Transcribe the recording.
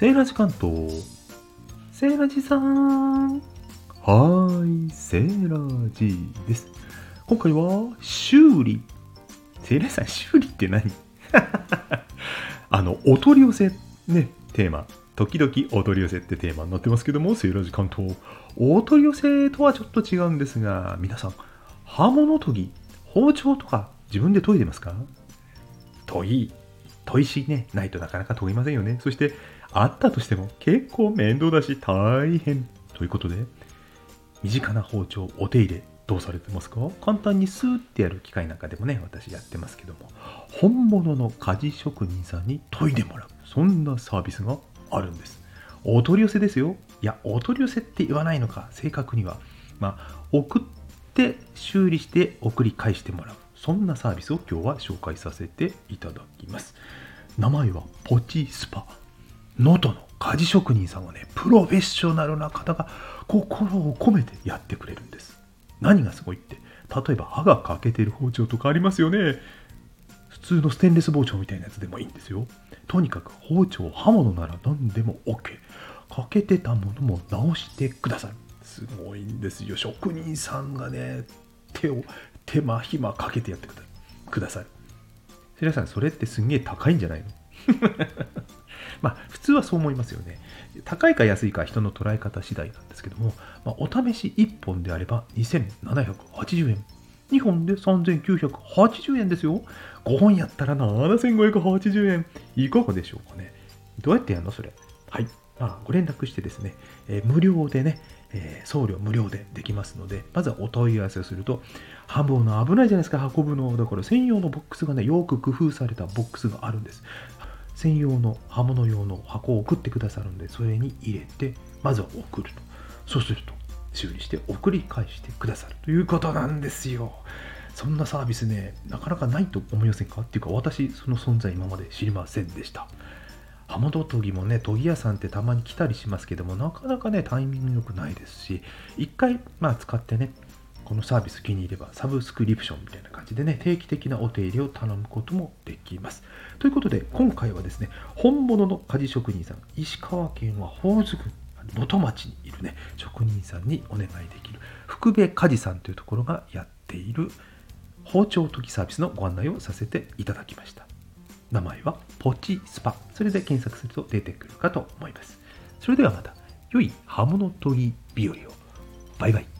セーラジ関東。セーラジさん。はーい、セーラジです。今回は、修理。セーラジさん、修理って何？あの、お取り寄せ、ね、テーマ。時々お取り寄せってテーマになってますけども、セーラジ関東。お取り寄せとはちょっと違うんですが、皆さん、刃物研ぎ、包丁とか自分で研いでますか？研い、砥石ね、ないとなかなか研げませんよね。そして、あったとしても結構面倒だし大変。ということで、身近な包丁、お手入れ、どうされてますか？簡単にスーってやる機械なんかでもね、私やってますけども、本物の鍛冶職人さんに研いでもらう。そんなサービスがあるんです。お取り寄せですよ。いや、お取り寄せって言わないのか、正確には。まあ、送って修理して送り返してもらう。そんなサービスを今日は紹介させていただきます。名前はポチスパ。能登の鍛冶職人さんはね、プロフェッショナルな方が心を込めてやってくれるんです。何がすごいって、例えば歯が欠けてる包丁とかありますよね。普通のステンレス包丁みたいなやつでもいいんですよ。とにかく包丁、刃物なら何でも OK。欠けてたものも直してくださる。すごいんですよ。職人さんがね、手を手間暇かけてやってください。皆さん、それってすんげえ高いんじゃないの？まあ、普通はそう思いますよね。高いか安いか人の捉え方次第なんですけども、まあ、お試し1本であれば2780円。2本で3980円ですよ。5本やったら7580円。いかがでしょうかね。どうやってやるのそれ？はい。まあ、ご連絡してですね、え、無料でね、え、送料無料でできますので、まずはお問い合わせをすると、ハムの危ないじゃないですか、運ぶの。だから専用のボックスがね、よく工夫されたボックスがあるんです。専用の刃物用の箱を送ってくださるので、それに入れて、まずは送ると。そうすると、修理して送り返してくださるということなんですよ。そんなサービスね、なかなかないと思いませんか？っていうか、私、その存在今まで知りませんでした。刃物研ぎもね、研ぎ屋さんってたまに来たりしますけども、なかなかね、タイミング良くないですし、一回、まあ、使ってね、このサービス気に入ればサブスクリプションみたいな感じでね、定期的なお手入れを頼むこともできます。ということで、今回はですね、本物の鍛冶職人さん、石川県は宝津郡能登町にいるね、職人さんにお願いできる、福部鍛冶さんというところがやっている包丁研ぎサービスのご案内をさせていただきました。名前はポチスパ。それで検索すると出てくるかと思います。それではまた、良い刃物研ぎ日和を。バイバイ。